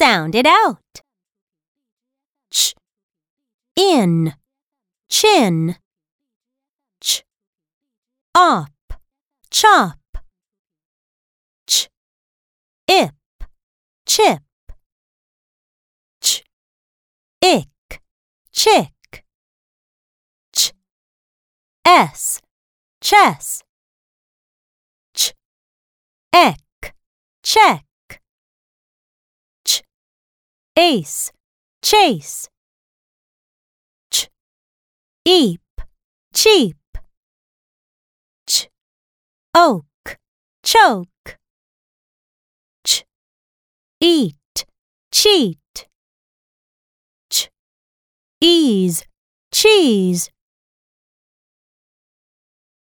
Sound it out. Ch. In. Chin. Ch. Op. Chop. Ch. Ip. Chip. Ch. Ick. Chick. Ch. S. Chess. Ch. Eck. Check. Ace. Chase. Ch. Eep. Cheap. Ch. Oak. Choke. Ch. Eat. Cheat. Ch. Ease. Cheese.